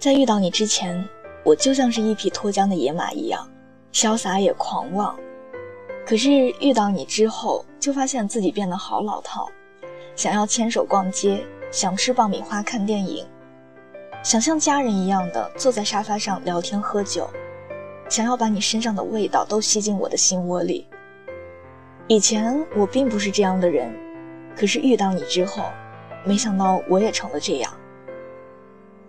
在遇到你之前，我就像是一匹脱缰的野马一样，潇洒也狂妄。可是遇到你之后，就发现自己变得好老套，想要牵手逛街，想吃爆米花看电影，想像家人一样的坐在沙发上聊天喝酒，想要把你身上的味道都吸进我的心窝里。以前我并不是这样的人，可是遇到你之后，没想到我也成了这样。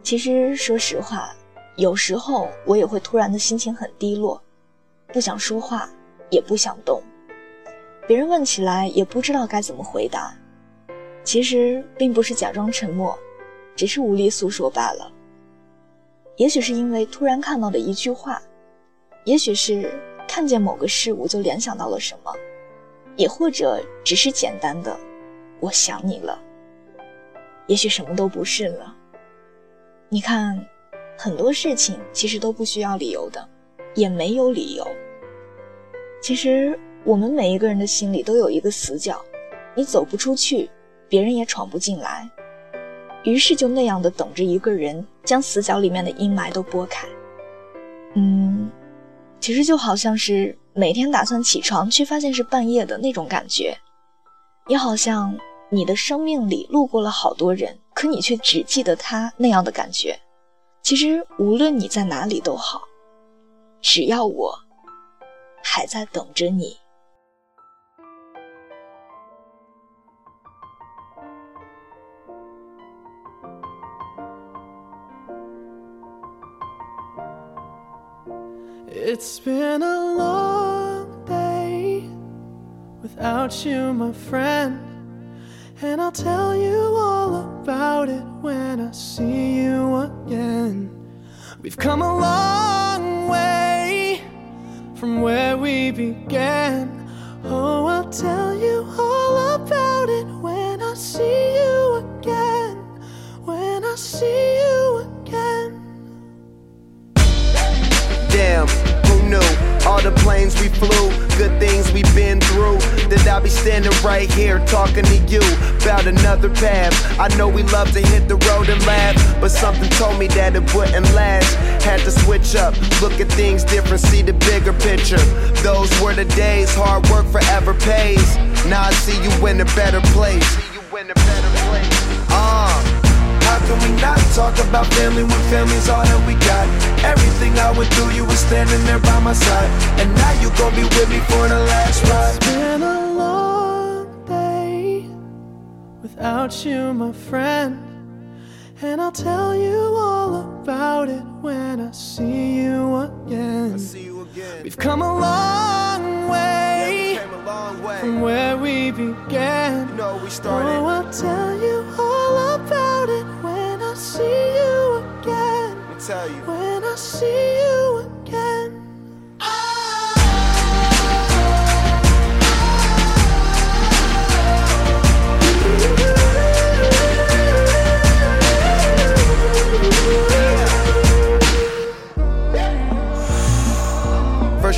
其实说实话，有时候我也会突然的心情很低落，不想说话，也不想动。别人问起来也不知道该怎么回答。其实并不是假装沉默，只是无力诉说罢了。也许是因为突然看到的一句话，也许是看见某个事物就联想到了什么。也或者只是简单的，我想你了。也许什么都不是了。你看，很多事情其实都不需要理由的，也没有理由。其实我们每一个人的心里都有一个死角，你走不出去，别人也闯不进来。于是就那样的等着一个人将死角里面的阴霾都拨开。嗯，其实就好像是。每天打算起床，却发现是半夜的那种感觉，也好像你的生命里路过了好多人，可你却只记得他那样的感觉。其实无论你在哪里都好，只要我还在等着你。It's been a long day without you, my friend. And I'll tell you all about it when I see you again. We've come a long way from where we began. Oh, I'll tell you all about it when I see you again. When I see you again. Damn who knew? all the planes we flew, good things we've been be standing right here talking to you about another path. I know we love to hit the road and laugh, but something told me that it wouldn't last. Had to switch up, look at things different, see the bigger picture. Those were the days, hard work forever pays. Now I see you in a better place. See you in a better place. Uh. How can we not talk about family when family's all that we got? Everything I went through, you were standing there by my side. And now you gon' be with me for the last ride. Without you, my friend. And I'll tell you all about it when I see you again. See you again. We've come a long way, yeah, a long way. from where we began. You know, we started. Oh, I'll tell you all about it when I see you again. tell you. When I see you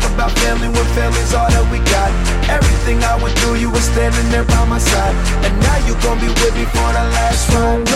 talk about family when family's all that we got? Everything I went through, you were standing there by my side. And now you gon' be with me for the last ride.